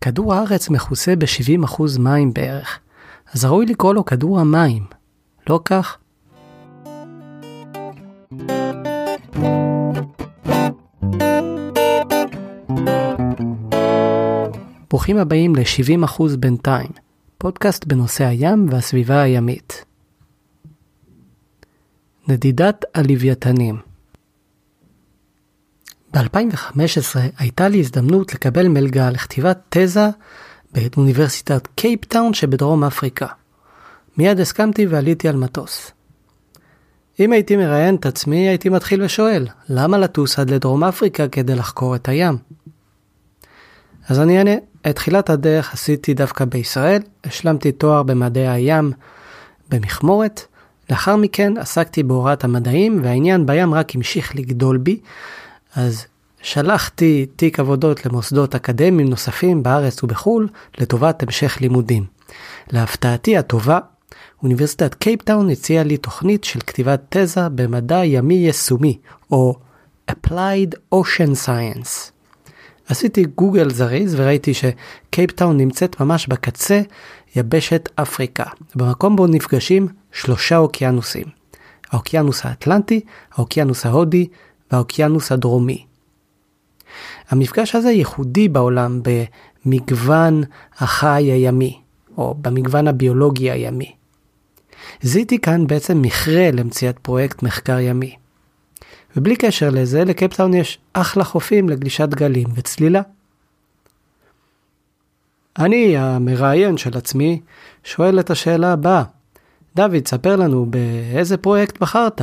כדור הארץ מכוסה ב-70% מים בערך, אז ראוי לקרוא לו כדור המים, לא כך? ברוכים הבאים ל-70% בינתיים, פודקאסט בנושא הים והסביבה הימית. נדידת הלוויתנים ב-2015 הייתה לי הזדמנות לקבל מלגה לכתיבת תזה באוניברסיטת קייפטאון שבדרום אפריקה. מיד הסכמתי ועליתי על מטוס. אם הייתי מראיין את עצמי, הייתי מתחיל ושואל, למה לטוס עד לדרום אפריקה כדי לחקור את הים? אז אני אענה, את תחילת הדרך עשיתי דווקא בישראל, השלמתי תואר במדעי הים במכמורת, לאחר מכן עסקתי בהוראת המדעים והעניין בים רק המשיך לגדול בי, אז שלחתי תיק עבודות למוסדות אקדמיים נוספים בארץ ובחו"ל לטובת המשך לימודים. להפתעתי הטובה, אוניברסיטת קייפטאון הציעה לי תוכנית של כתיבת תזה במדע ימי יישומי, או Applied Ocean Science. עשיתי גוגל זריז וראיתי שקייפטאון נמצאת ממש בקצה יבשת אפריקה, במקום בו נפגשים שלושה אוקיינוסים. האוקיינוס האטלנטי, האוקיינוס ההודי והאוקיינוס הדרומי. המפגש הזה ייחודי בעולם במגוון החי הימי, או במגוון הביולוגי הימי. זיהיתי כאן בעצם מכרה למציאת פרויקט מחקר ימי. ובלי קשר לזה, לקפטאון יש אחלה חופים לגלישת גלים וצלילה. אני, המראיין של עצמי, שואל את השאלה הבאה: דוד, ספר לנו באיזה פרויקט בחרת?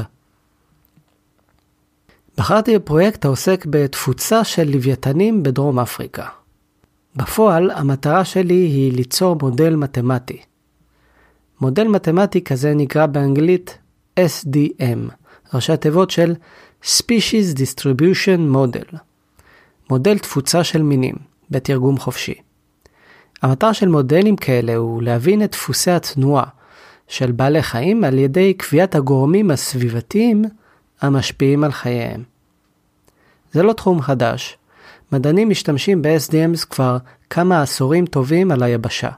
בחרתי בפרויקט העוסק בתפוצה של לוויתנים בדרום אפריקה. בפועל, המטרה שלי היא ליצור מודל מתמטי. מודל מתמטי כזה נקרא באנגלית SDM, ראשי תיבות של Species Distribution Model, מודל תפוצה של מינים, בתרגום חופשי. המטרה של מודלים כאלה הוא להבין את דפוסי התנועה של בעלי חיים על ידי קביעת הגורמים הסביבתיים המשפיעים על חייהם. זה לא תחום חדש. מדענים משתמשים ב-SDMs כבר כמה עשורים טובים על היבשה.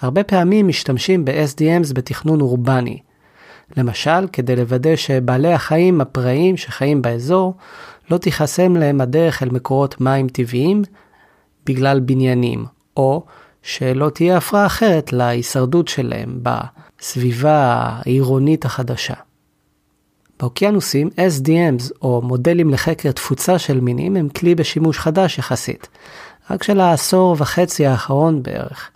הרבה פעמים משתמשים ב-SDMs בתכנון אורבני. למשל, כדי לוודא שבעלי החיים הפראיים שחיים באזור, לא תיחסם להם הדרך אל מקורות מים טבעיים בגלל בניינים, או שלא תהיה הפרעה אחרת להישרדות שלהם בסביבה העירונית החדשה. באוקיינוסים, SDMs, או מודלים לחקר תפוצה של מינים, הם כלי בשימוש חדש יחסית, רק של העשור וחצי האחרון בערך.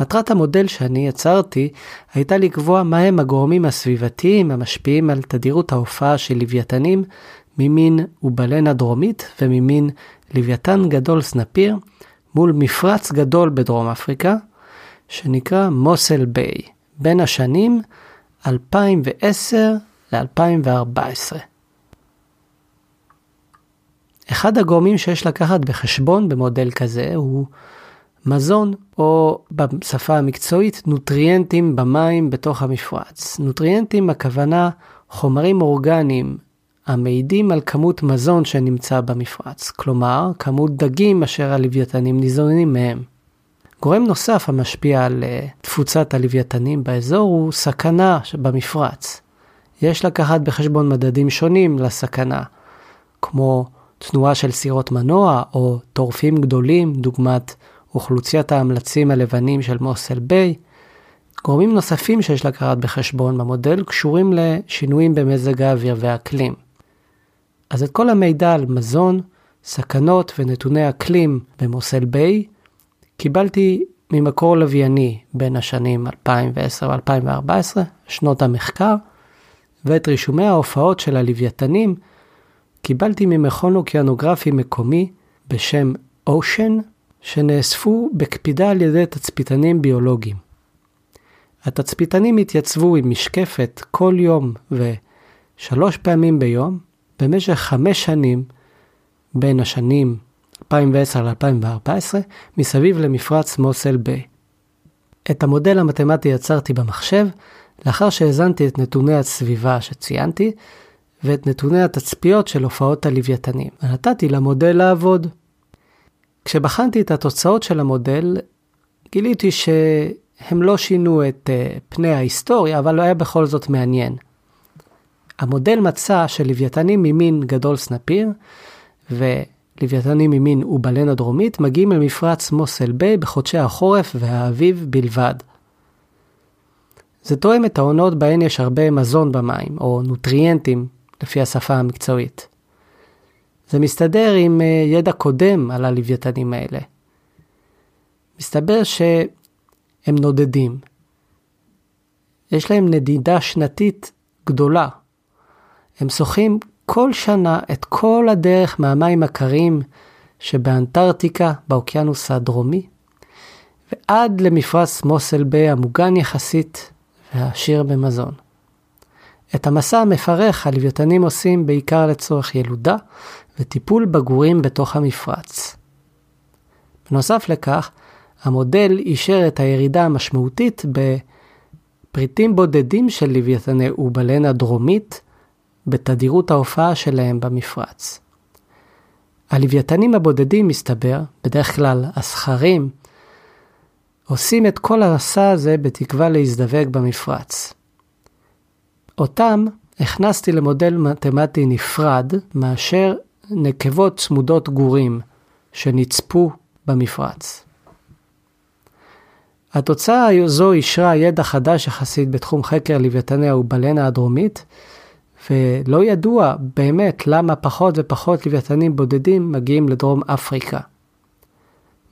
מטרת המודל שאני יצרתי הייתה לקבוע מהם הגורמים הסביבתיים המשפיעים על תדירות ההופעה של לוויתנים ממין אובלנה דרומית וממין לוויתן גדול סנפיר מול מפרץ גדול בדרום אפריקה שנקרא מוסל ביי, בין השנים 2010 ל-2014. אחד הגורמים שיש לקחת בחשבון במודל כזה הוא מזון, או בשפה המקצועית, נוטריאנטים במים בתוך המפרץ. נוטריאנטים הכוונה חומרים אורגניים המעידים על כמות מזון שנמצא במפרץ, כלומר, כמות דגים אשר הלוויתנים ניזונים מהם. גורם נוסף המשפיע על uh, תפוצת הלוויתנים באזור הוא סכנה במפרץ. יש לקחת בחשבון מדדים שונים לסכנה, כמו תנועה של סירות מנוע או טורפים גדולים, דוגמת אוכלוסיית ההמלצים הלבנים של מוסל ביי. גורמים נוספים שיש לקחת בחשבון במודל קשורים לשינויים במזג האוויר והאקלים. אז את כל המידע על מזון, סכנות ונתוני אקלים במוסל ביי קיבלתי ממקור לווייני בין השנים 2010 ו-2014, שנות המחקר, ואת רישומי ההופעות של הלוויתנים קיבלתי ממכון אוקיינוגרפי מקומי בשם Ocean, שנאספו בקפידה על ידי תצפיתנים ביולוגיים. התצפיתנים התייצבו עם משקפת כל יום ושלוש פעמים ביום במשך חמש שנים בין השנים 2010 ל-2014 מסביב למפרץ מוסל ביי. את המודל המתמטי יצרתי במחשב לאחר שהאזנתי את נתוני הסביבה שציינתי ואת נתוני התצפיות של הופעות הלוויתנים, ונתתי למודל לעבוד. כשבחנתי את התוצאות של המודל, גיליתי שהם לא שינו את uh, פני ההיסטוריה, אבל לא היה בכל זאת מעניין. המודל מצא שלוויתנים ממין גדול סנפיר ולוויתנים ממין אובלן הדרומית מגיעים אל מפרץ מוסל ביי בחודשי החורף והאביב בלבד. זה תואם את העונות בהן יש הרבה מזון במים, או נוטריאנטים, לפי השפה המקצועית. זה מסתדר עם אה, ידע קודם על הלוויתנים האלה. מסתבר שהם נודדים. יש להם נדידה שנתית גדולה. הם שוחים כל שנה את כל הדרך מהמים הקרים שבאנטארקטיקה, באוקיינוס הדרומי, ועד למפרץ מוסל ביי המוגן יחסית והעשיר במזון. את המסע המפרך הלוויתנים עושים בעיקר לצורך ילודה וטיפול בגורים בתוך המפרץ. בנוסף לכך, המודל אישר את הירידה המשמעותית בפריטים בודדים של לוויתני אובלנה דרומית בתדירות ההופעה שלהם במפרץ. הלוויתנים הבודדים, מסתבר, בדרך כלל הזכרים, עושים את כל המסע הזה בתקווה להזדווג במפרץ. אותם הכנסתי למודל מתמטי נפרד מאשר נקבות צמודות גורים שנצפו במפרץ. התוצאה זו אישרה ידע חדש יחסית בתחום חקר לוויתני האובלנה הדרומית, ולא ידוע באמת למה פחות ופחות לוויתנים בודדים מגיעים לדרום אפריקה.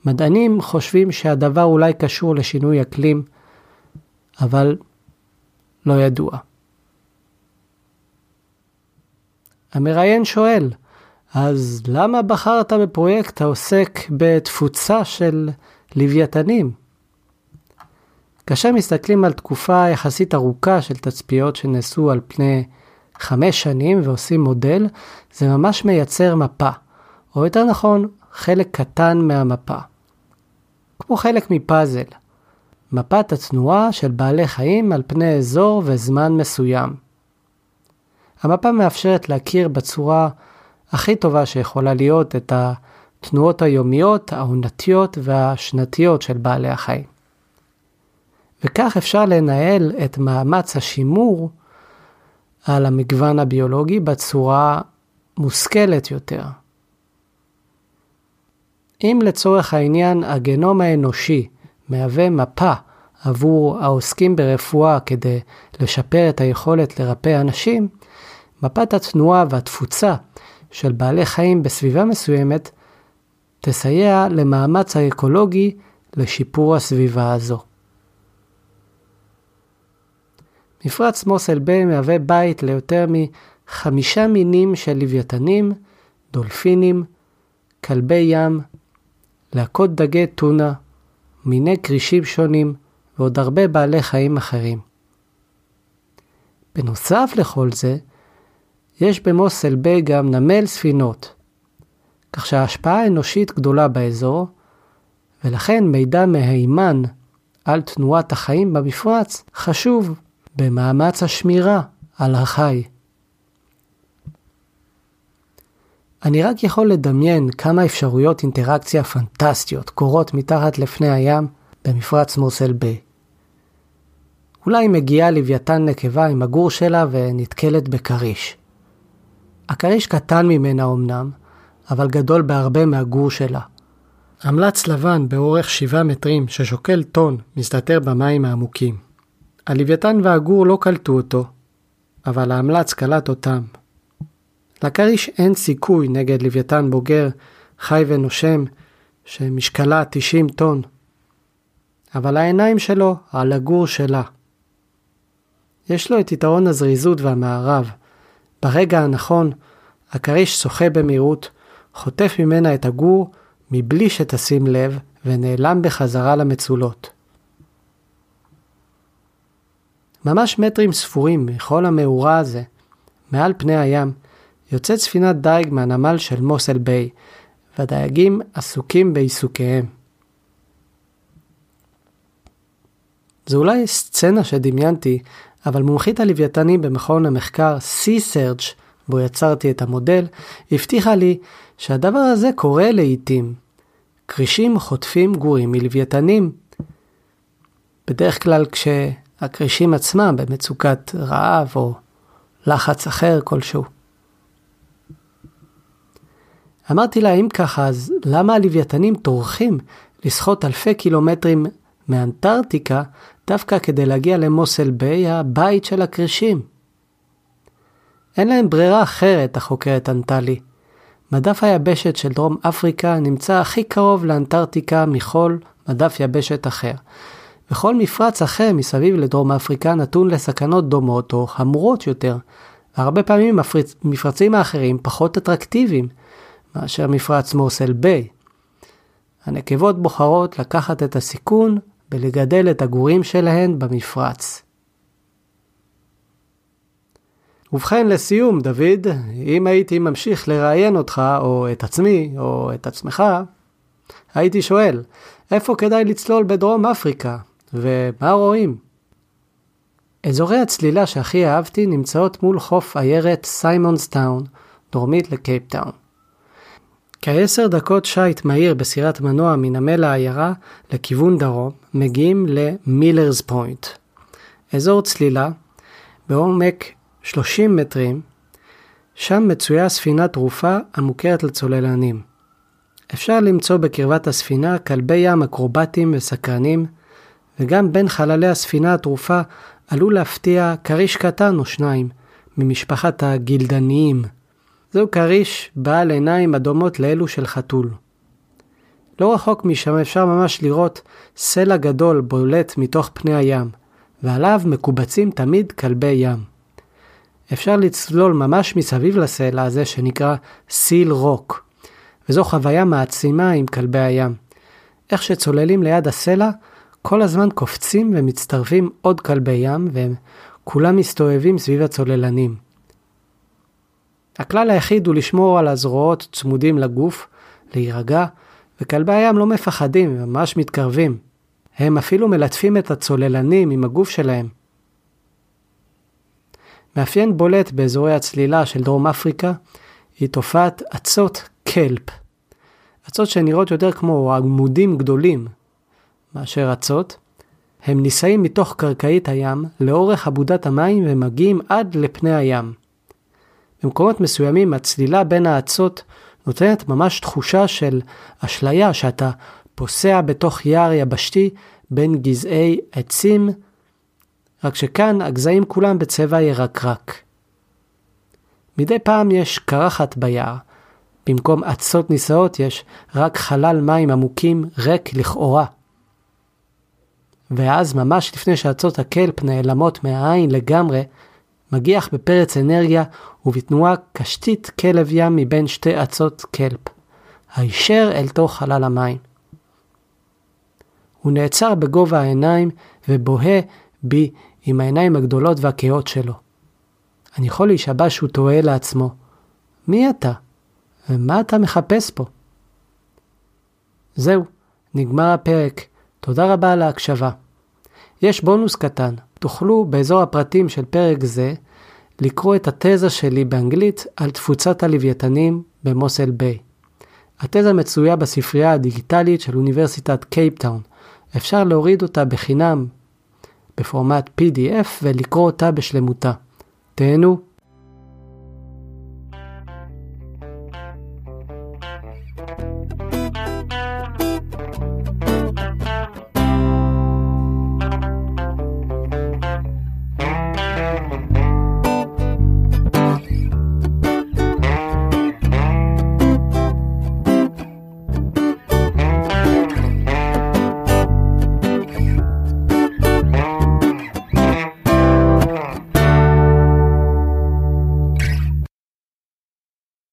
מדענים חושבים שהדבר אולי קשור לשינוי אקלים, אבל לא ידוע. המראיין שואל, אז למה בחרת בפרויקט העוסק בתפוצה של לוויתנים? כאשר מסתכלים על תקופה יחסית ארוכה של תצפיות שנעשו על פני חמש שנים ועושים מודל, זה ממש מייצר מפה, או יותר נכון, חלק קטן מהמפה. כמו חלק מפאזל, מפת התנועה של בעלי חיים על פני אזור וזמן מסוים. המפה מאפשרת להכיר בצורה הכי טובה שיכולה להיות את התנועות היומיות, העונתיות והשנתיות של בעלי החיים. וכך אפשר לנהל את מאמץ השימור על המגוון הביולוגי בצורה מושכלת יותר. אם לצורך העניין הגנום האנושי מהווה מפה עבור העוסקים ברפואה כדי לשפר את היכולת לרפא אנשים, מפת התנועה והתפוצה של בעלי חיים בסביבה מסוימת תסייע למאמץ האקולוגי לשיפור הסביבה הזו. מפרץ מוסל ביי מהווה בית ליותר מחמישה מינים של לוויתנים, דולפינים, כלבי ים, להקות דגי טונה, מיני כרישים שונים ועוד הרבה בעלי חיים אחרים. בנוסף לכל זה, יש במוסל ביי גם נמל ספינות, כך שההשפעה האנושית גדולה באזור, ולכן מידע מהימן על תנועת החיים במפרץ חשוב במאמץ השמירה על החי. אני רק יכול לדמיין כמה אפשרויות אינטראקציה פנטסטיות קורות מתחת לפני הים במפרץ מוסל ביי. אולי מגיעה לוויתן נקבה עם הגור שלה ונתקלת בכריש. הכריש קטן ממנה אמנם, אבל גדול בהרבה מהגור שלה. המלץ לבן באורך 7 מטרים ששוקל טון מסתתר במים העמוקים. הלוויתן והגור לא קלטו אותו, אבל ההמלץ קלט אותם. לכריש אין סיכוי נגד לוויתן בוגר, חי ונושם, שמשקלה 90 טון. אבל העיניים שלו על הגור שלה. יש לו את יתרון הזריזות והמערב. ברגע הנכון, הכריש שוחה במהירות, חוטף ממנה את הגור מבלי שתשים לב, ונעלם בחזרה למצולות. ממש מטרים ספורים מכל המאורה הזה, מעל פני הים, יוצאת ספינת דייג מהנמל של מוסל ביי, והדייגים עסוקים בעיסוקיהם. זו אולי סצנה שדמיינתי, אבל מומחית הלוויתנים במכון המחקר Sea-Search, בו יצרתי את המודל, הבטיחה לי שהדבר הזה קורה לעיתים, כרישים חוטפים גורים מלוויתנים. בדרך כלל כשהכרישים עצמם במצוקת רעב או לחץ אחר כלשהו. אמרתי לה, אם ככה, אז למה הלוויתנים טורחים לשחות אלפי קילומטרים מאנטארקטיקה דווקא כדי להגיע למוסל ביי, הבית של הכרישים? אין להם ברירה אחרת, החוקרת ענתה לי. מדף היבשת של דרום אפריקה נמצא הכי קרוב לאנטארקטיקה מכל מדף יבשת אחר. וכל מפרץ אחר מסביב לדרום אפריקה נתון לסכנות דומות או חמורות יותר. והרבה פעמים המפרצים האחרים פחות אטרקטיביים מאשר מפרץ מוסל ביי. הנקבות בוחרות לקחת את הסיכון ולגדל את הגורים שלהן במפרץ. ובכן, לסיום, דוד, אם הייתי ממשיך לראיין אותך, או את עצמי, או את עצמך, הייתי שואל, איפה כדאי לצלול בדרום אפריקה, ומה רואים? אזורי הצלילה שהכי אהבתי נמצאות מול חוף עיירת סיימונסטאון, דרומית לקייפטאון. כעשר דקות שיט מהיר בסירת מנוע מנמל העיירה לכיוון דרום, מגיעים למילרס פוינט. אזור צלילה בעומק 30 מטרים, שם מצויה ספינה טרופה המוכרת לצוללנים. אפשר למצוא בקרבת הספינה כלבי ים אקרובטיים וסקרנים, וגם בין חללי הספינה הטרופה עלול להפתיע כריש קטן או שניים, ממשפחת הגילדניים. זהו כריש בעל עיניים אדומות לאלו של חתול. לא רחוק משם אפשר ממש לראות סלע גדול בולט מתוך פני הים, ועליו מקובצים תמיד כלבי ים. אפשר לצלול ממש מסביב לסלע הזה שנקרא סיל רוק, וזו חוויה מעצימה עם כלבי הים. איך שצוללים ליד הסלע, כל הזמן קופצים ומצטרפים עוד כלבי ים, והם כולם מסתובבים סביב הצוללנים. הכלל היחיד הוא לשמור על הזרועות צמודים לגוף, להירגע, וכלבי הים לא מפחדים, הם ממש מתקרבים. הם אפילו מלטפים את הצוללנים עם הגוף שלהם. מאפיין בולט באזורי הצלילה של דרום אפריקה היא תופעת אצות קלפ. אצות שנראות יותר כמו עמודים גדולים מאשר אצות, הם נישאים מתוך קרקעית הים לאורך עבודת המים ומגיעים עד לפני הים. במקומות מסוימים הצלילה בין האצות נותנת ממש תחושה של אשליה שאתה פוסע בתוך יער יבשתי בין גזעי עצים רק שכאן הגזעים כולם בצבע ירקרק. מדי פעם יש קרחת ביער. במקום אצות נישאות יש רק חלל מים עמוקים ריק לכאורה. ואז ממש לפני שאצות הקלפ נעלמות מהעין לגמרי, מגיח בפרץ אנרגיה ובתנועה קשתית כלב ים מבין שתי אצות קלפ, הישר אל תוך חלל המים. הוא נעצר בגובה העיניים ובוהה בי עם העיניים הגדולות והכהות שלו. אני יכול להישבע שהוא תוהה לעצמו, מי אתה? ומה אתה מחפש פה? זהו, נגמר הפרק. תודה רבה על ההקשבה. יש בונוס קטן, תוכלו באזור הפרטים של פרק זה לקרוא את התזה שלי באנגלית על תפוצת הלוויתנים במוסל ביי. התזה מצויה בספרייה הדיגיטלית של אוניברסיטת קייפטאון. אפשר להוריד אותה בחינם בפורמט PDF ולקרוא אותה בשלמותה. תהנו.